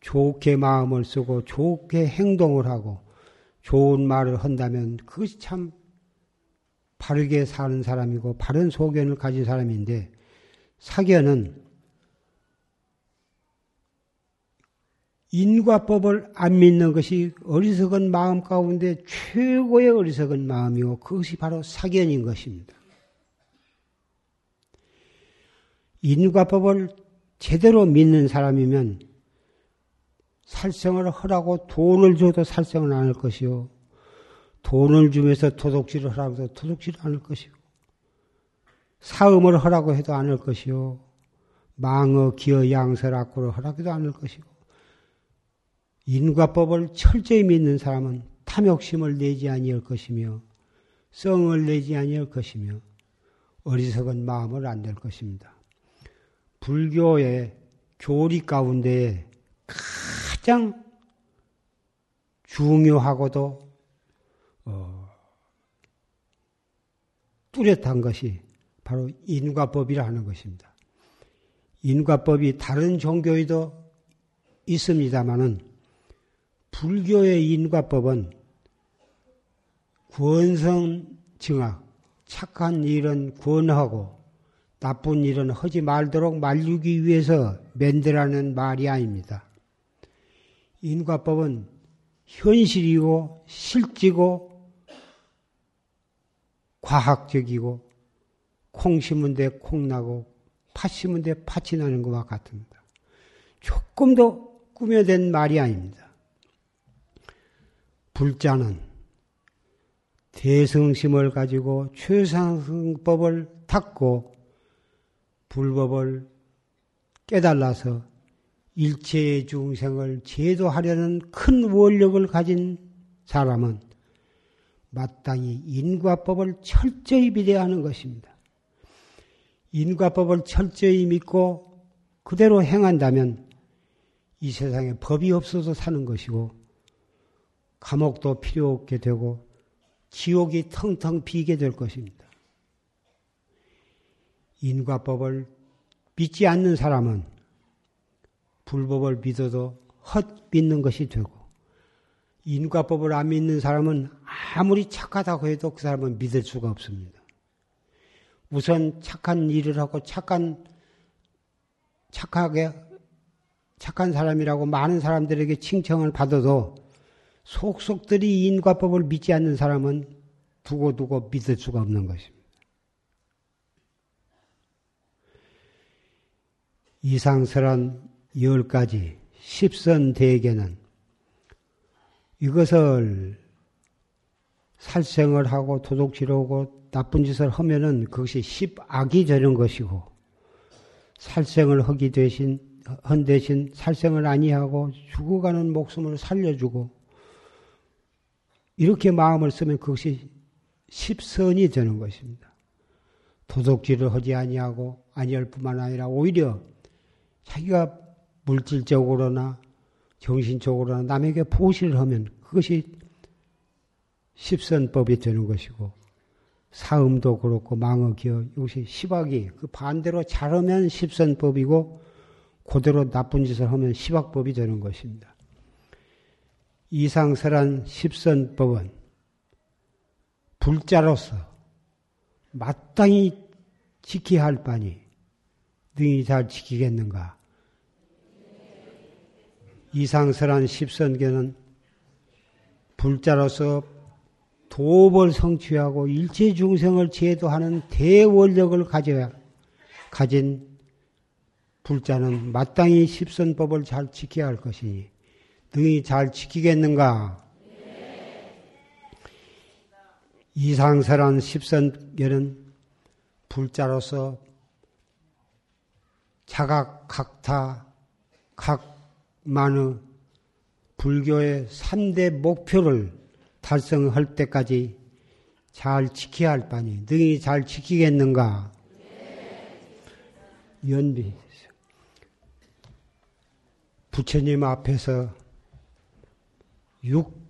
좋게 마음을 쓰고 좋게 행동을 하고 좋은 말을 한다면 그것이 참 바르게 사는 사람이고 바른 소견을 가진 사람인데 사견은 인과법을 안 믿는 것이 어리석은 마음 가운데 최고의 어리석은 마음이고 그것이 바로 사견인 것입니다. 인과법을 제대로 믿는 사람이면 살생을 하라고 돈을 줘도 살생을 안 할 것이요. 돈을 주면서 도둑질을 하라고 해도 도둑질을 안 할 것이요. 사음을 하라고 해도 안 할 것이요. 망어, 기어, 양설, 악구를 하라고 해도 안 할 것이고. 인과법을 철저히 믿는 사람은 탐욕심을 내지 아니할 것이며, 성을 내지 아니할 것이며, 어리석은 마음을 안낼 것입니다. 불교의 교리 가운데 가장 중요하고도 어, 뚜렷한 것이 바로 인과법이라 하는 것입니다. 인과법이 다른 종교에도 있습니다만은 불교의 인과법은 권성 증악, 착한 일은 권하고 나쁜 일은 하지 말도록 말리기 위해서 만들라는 말이 아닙니다. 인과법은 현실이고 실지고 과학적이고 콩 심은 데 콩 나고 팥 심은 데 팥이 나는 것과 같습니다. 조금도 꾸며낸 말이 아닙니다. 불자는 대성심을 가지고 최상승법을 닦고 불법을 깨달아서 일체의 중생을 제도하려는 큰 원력을 가진 사람은 마땅히 인과법을 철저히 비대하는 것입니다. 인과법을 철저히 믿고 그대로 행한다면 이 세상에 법이 없어서 사는 것이고 감옥도 필요 없게 되고 지옥이 텅텅 비게 될 것입니다. 인과법을 믿지 않는 사람은 불법을 믿어도 헛 믿는 것이 되고 인과법을 안 믿는 사람은 아무리 착하다고 해도 그 사람은 믿을 수가 없습니다. 우선 착한 일을 하고 착한 착하게 착한 사람이라고 많은 사람들에게 칭찬을 받아도 속속들이 인과법을 믿지 않는 사람은 두고두고 믿을 수가 없는 것입니다. 이상설한 열 가지 십선 대계는 이것을 살생을 하고 도둑질하고 나쁜 짓을 하면은 그것이 십악이 되는 것이고 살생을 하기 대신 헌 대신 살생을 아니하고 죽어가는 목숨을 살려주고 이렇게 마음을 쓰면 그것이 십선이 되는 것입니다. 도둑질을 하지 아니하고 아니할 뿐만 아니라 오히려 자기가 물질적으로나 정신적으로나 남에게 보시를 하면 그것이 십선법이 되는 것이고 사음도 그렇고 망어기어 이것이 시박이 그 반대로 잘하면 십선법이고 그대로 나쁜 짓을 하면 시박법이 되는 것입니다. 이상설한 십선법은 불자로서 마땅히 지켜야 할 바니 능히 잘 지키겠는가? 이상설한 십선계는 불자로서 도업을 성취하고 일체 중생을 제도하는 대원력을 가져야 가진 불자는 마땅히 십선법을 잘 지켜야 할 것이니 능히 잘 지키겠는가? 이상설한 십선계는 불자로서 자각, 각타, 각만의 불교의 3대 목표를 달성할 때까지 잘 지켜야 할 바니 능히 잘 지키겠는가? 연비. 부처님 앞에서 육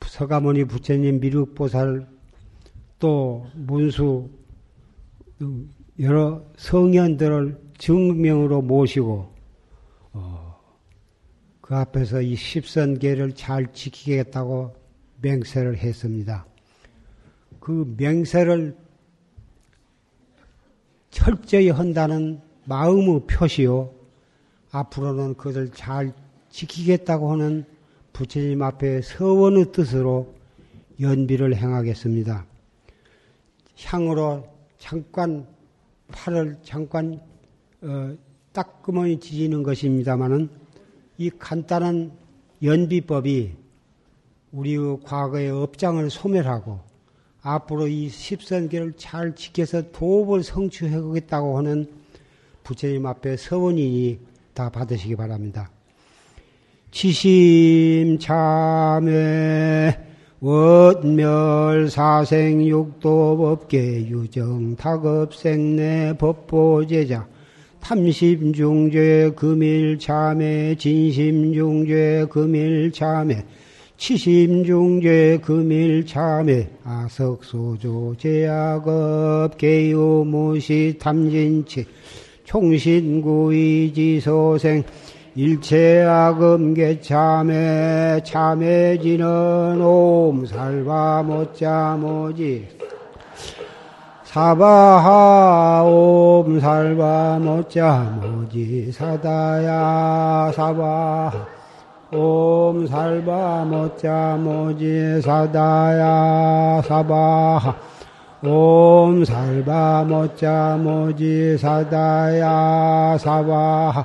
서가모니 부처님 미륵보살 또 문수 여러 성현들을 증명으로 모시고 어, 그 앞에서 이 십선계를 잘 지키겠다고 맹세를 했습니다. 그 맹세를 철저히 한다는 마음의 표시요. 앞으로는 그것을 잘 지키겠다고 하는 부처님 앞에 서원의 뜻으로 연비를 행하겠습니다. 향으로 잠깐 팔을 잠깐 어, 따끔하니 지지는 것입니다만은 이 간단한 연비법이 우리의 과거의 업장을 소멸하고 앞으로 이 십선계를 잘 지켜서 도업을 성취하겠다고 하는 부처님 앞에 서원이니 다 받으시기 바랍니다. 지심 참회 원멸 사생 육도 법계 유정 타급 생내 법보제자 탐심중죄 금일 참회 진심중죄 금일 참회 치심중죄 금일 참회 아석소조 제약업 개요무시 탐진치 총신구이지소생 일체악음계 참회 참회지는 옴살바 못자모지. 사바하 옴살바 못자모지. 사다야 사바하 옴살바 못자모지. 사다야 사바하 옴살바 못자모지. 사다야 사바하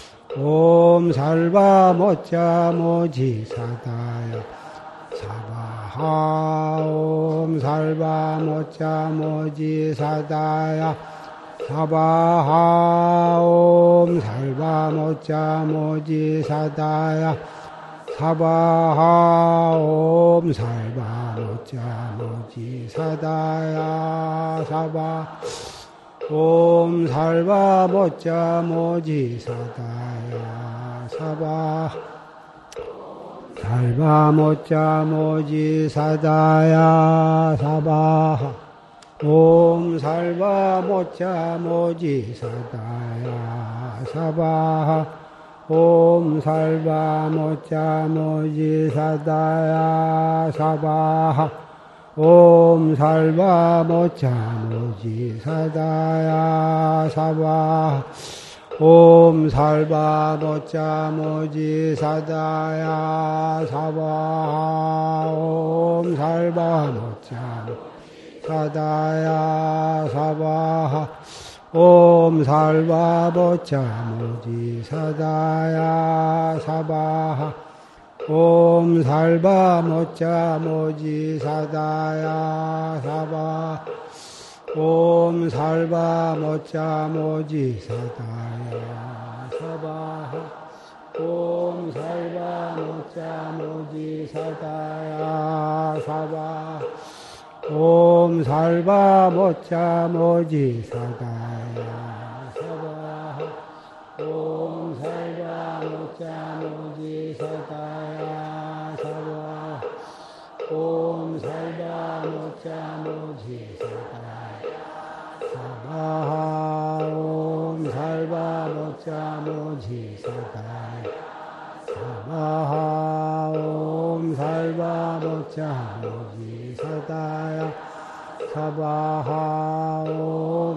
옴 살바 못자모지 사다야 사바하 옴살바 못자모지 사다야 사바하 옴 살바 모자 모지 사다야 사바하 옴 살바 모자 모지 사다야 사바 옴 살바 모자 모지사다야 사바. 살바 모자 모지사다야 사바. 옴 살바 모자 모지 사다야 사바. 옴 살바 모자 모지 사다야 사바 옴 살바 모자 모지 사다야 사바 옴 살바 모자 모지 사다야 사바 옴 살바 모자 사다야 사바하 옴 살바보자 무지 사다야 사바하 옴 살바 모자 모지 사다야 사바 옴 살바 모자 모지 사다야 사바하 옴 살바 모자 모지 사다야 사바 옴 살바 모자 모지 사다야 사바 옴 살바 모자 모지 사다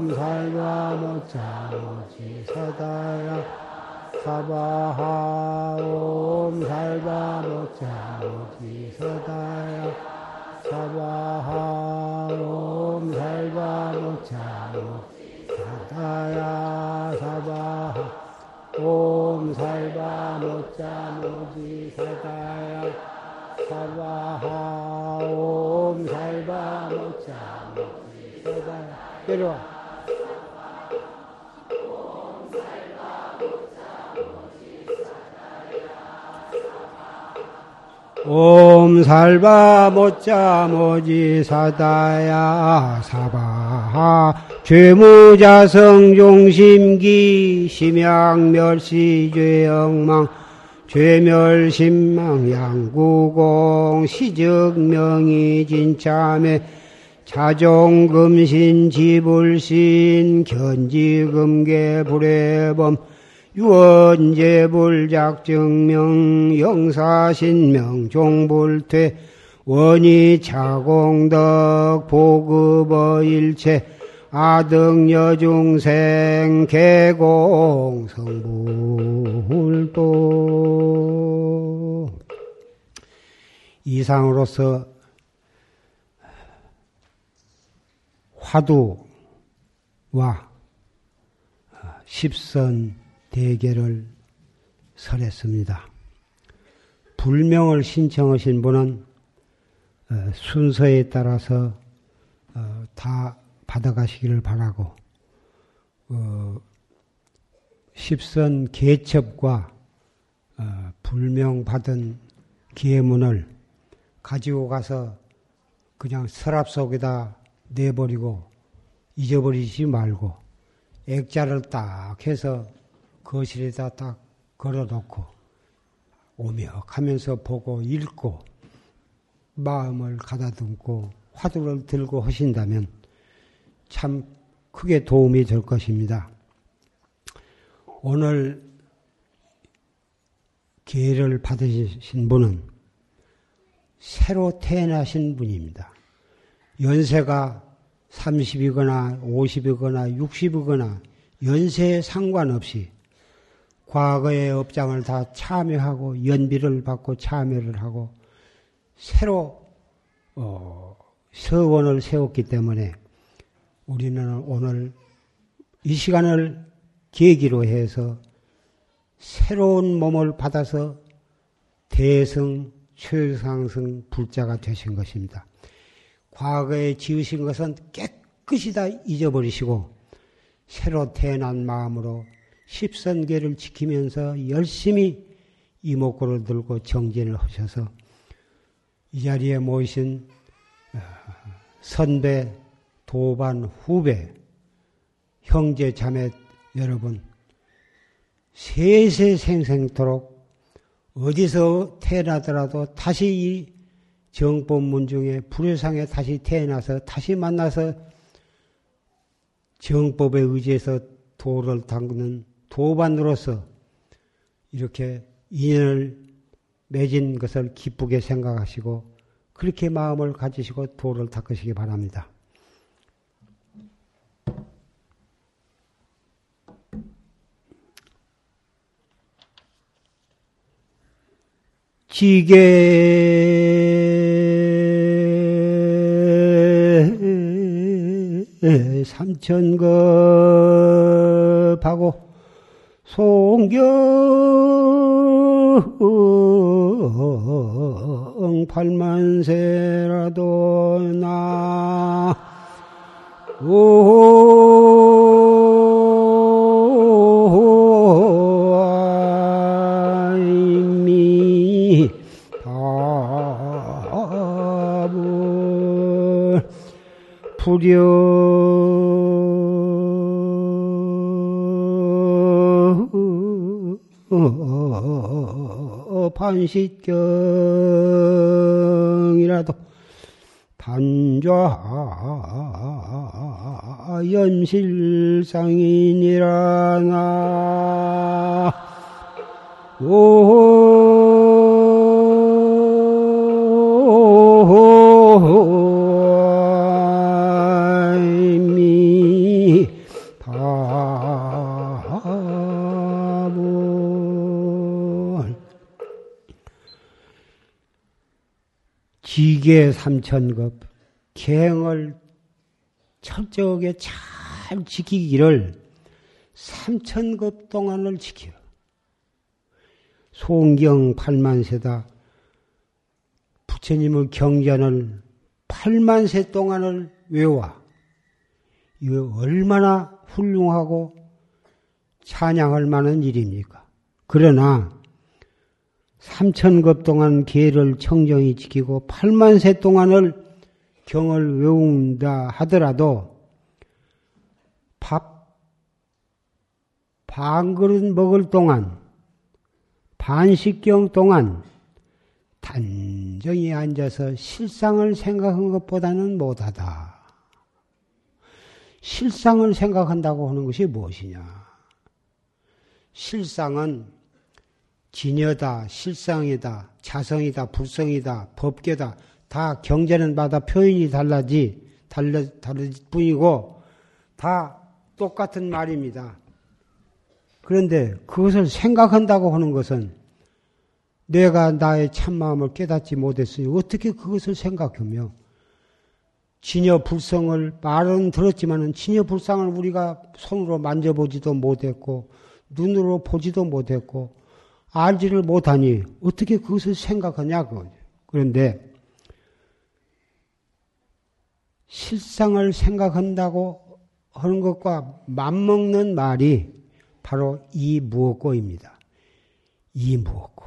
살바 모자 모지 사다야 사바 옴 살바 모자 모지 사다야 사바하 옴 살바 모자 모지 사다야 사바하 옴 살바 모자 모지 사다야 사바하 옴 살바 모자 모지 사다야 사바하 죄무자성 종심기 심양 멸시 죄영망 죄멸신망 양구공 시적명이 진참에 자종금신 지불신 견지금계 불해범 유언제불작증명 영사신명 종불퇴 원이 자공덕 보급어일체 아등여중생 개공 성불도. 이상으로서 화두와 십선 대계를 설했습니다. 불명을 신청하신 분은 어, 순서에 따라서 어, 다 받아가시기를 바라고 어, 십선 개첩과 어, 불명 받은 기회문을 가지고 가서 그냥 서랍 속에다 내버리고 잊어버리지 말고 액자를 딱 해서 거실에다 딱 걸어놓고 오며하면서 보고 읽고 마음을 가다듬고 화두를 들고 하신다면 참 크게 도움이 될 것입니다. 오늘 기회를 받으신 분은 새로 태어나신 분입니다. 연세가 30이거나 50이거나 60이거나 연세에 상관없이 과거의 업장을 다 참여하고 연비를 받고 참여를 하고 새로 어, 서원을 세웠기 때문에 우리는 오늘 이 시간을 계기로 해서 새로운 몸을 받아서 대성, 최상승 불자가 되신 것입니다. 과거에 지으신 것은 깨끗이 다 잊어버리시고 새로 태어난 마음으로 십선계를 지키면서 열심히 이목구를 들고 정진을 하셔서 이 자리에 모이신 어, 선배, 도반, 후배, 형제, 자매 여러분, 세세생생토록 어디서 태어나더라도 다시 이 정법문 중에 불효상에 다시 태어나서 다시 만나서 정법에 의지해서 도를 닦는 도반으로서 이렇게 인연을 맺은 것을 기쁘게 생각하시고 그렇게 마음을 가지시고 도를 닦으시기 바랍니다. 지게 삼천급하고 송경 팔만세라도 나. 불여 반식경이라도 반좌 연실상인이라 나. 오 지계 삼천급 갱을 철저하게 잘 지키기를 삼천급 동안을 지켜. 송경 팔만세다. 부처님의 경전을 8만세 동안을 외워. 이거 얼마나 훌륭하고 찬양할 만한 일입니까? 그러나 3천급 동안 계를 청정히 지키고 8만세 동안을 경을 외운다 하더라도 밥 반 그릇 먹을 동안 반식경 동안 단정히 앉아서 실상을 생각한 것보다는 못하다. 실상을 생각한다고 하는 것이 무엇이냐? 실상은 진여다, 실상이다, 자성이다, 불성이다, 법계다. 다 경제는 마다 표현이 달라지, 달라, 다를 뿐이고, 다 똑같은 말입니다. 그런데 그것을 생각한다고 하는 것은 내가 나의 참마음을 깨닫지 못했으니 어떻게 그것을 생각하며 진여 불성을 말은 들었지만은 진여 불상을 우리가 손으로 만져보지도 못했고 눈으로 보지도 못했고 알지를 못하니 어떻게 그것을 생각하냐고 그런데 실상을 생각한다고 하는 것과 맞먹는 말이 바로 이 무엇고입니다. 이 무엇고.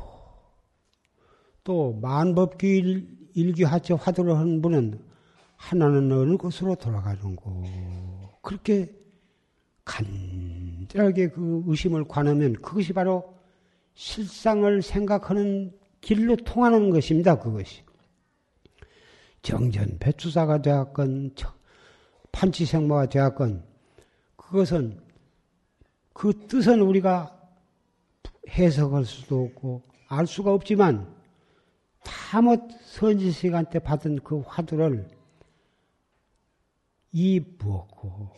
또 만법규 일규 하체 화두를 하는 분은 하나는 어느 곳으로 돌아가는고. 그렇게 간절하게 그 의심을 관하면 그것이 바로 실상을 생각하는 길로 통하는 것입니다. 그것이. 정전 배추사가 되었건 판치생모가 되었건 그것은 그 뜻은 우리가 해석할 수도 없고 알 수가 없지만 다못 선지 시간 때 받은 그 화두를 이 무엇고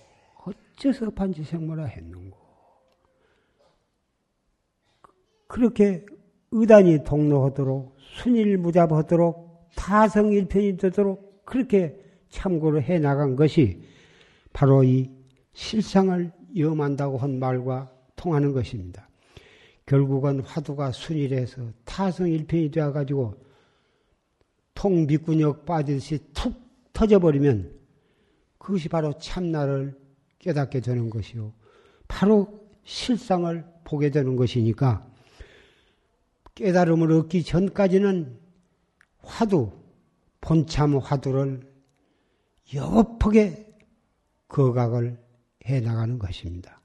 어째서 판치생모라 했는고 그렇게 의단이 동로하도록 순일무잡하도록 타성일편이 되도록 그렇게 참고를 해 나간 것이 바로 이 실상을 염한다고 한 말과 통하는 것입니다. 결국은 화두가 순일해서 타성일편이 되어가지고 통미군역 빠지듯이 툭 터져버리면 그것이 바로 참나를 깨닫게 되는 것이요. 바로 실상을 보게 되는 것이니까 깨달음을 얻기 전까지는 화두, 본참 화두를 여겁하게 거각을 해 나가는 것입니다.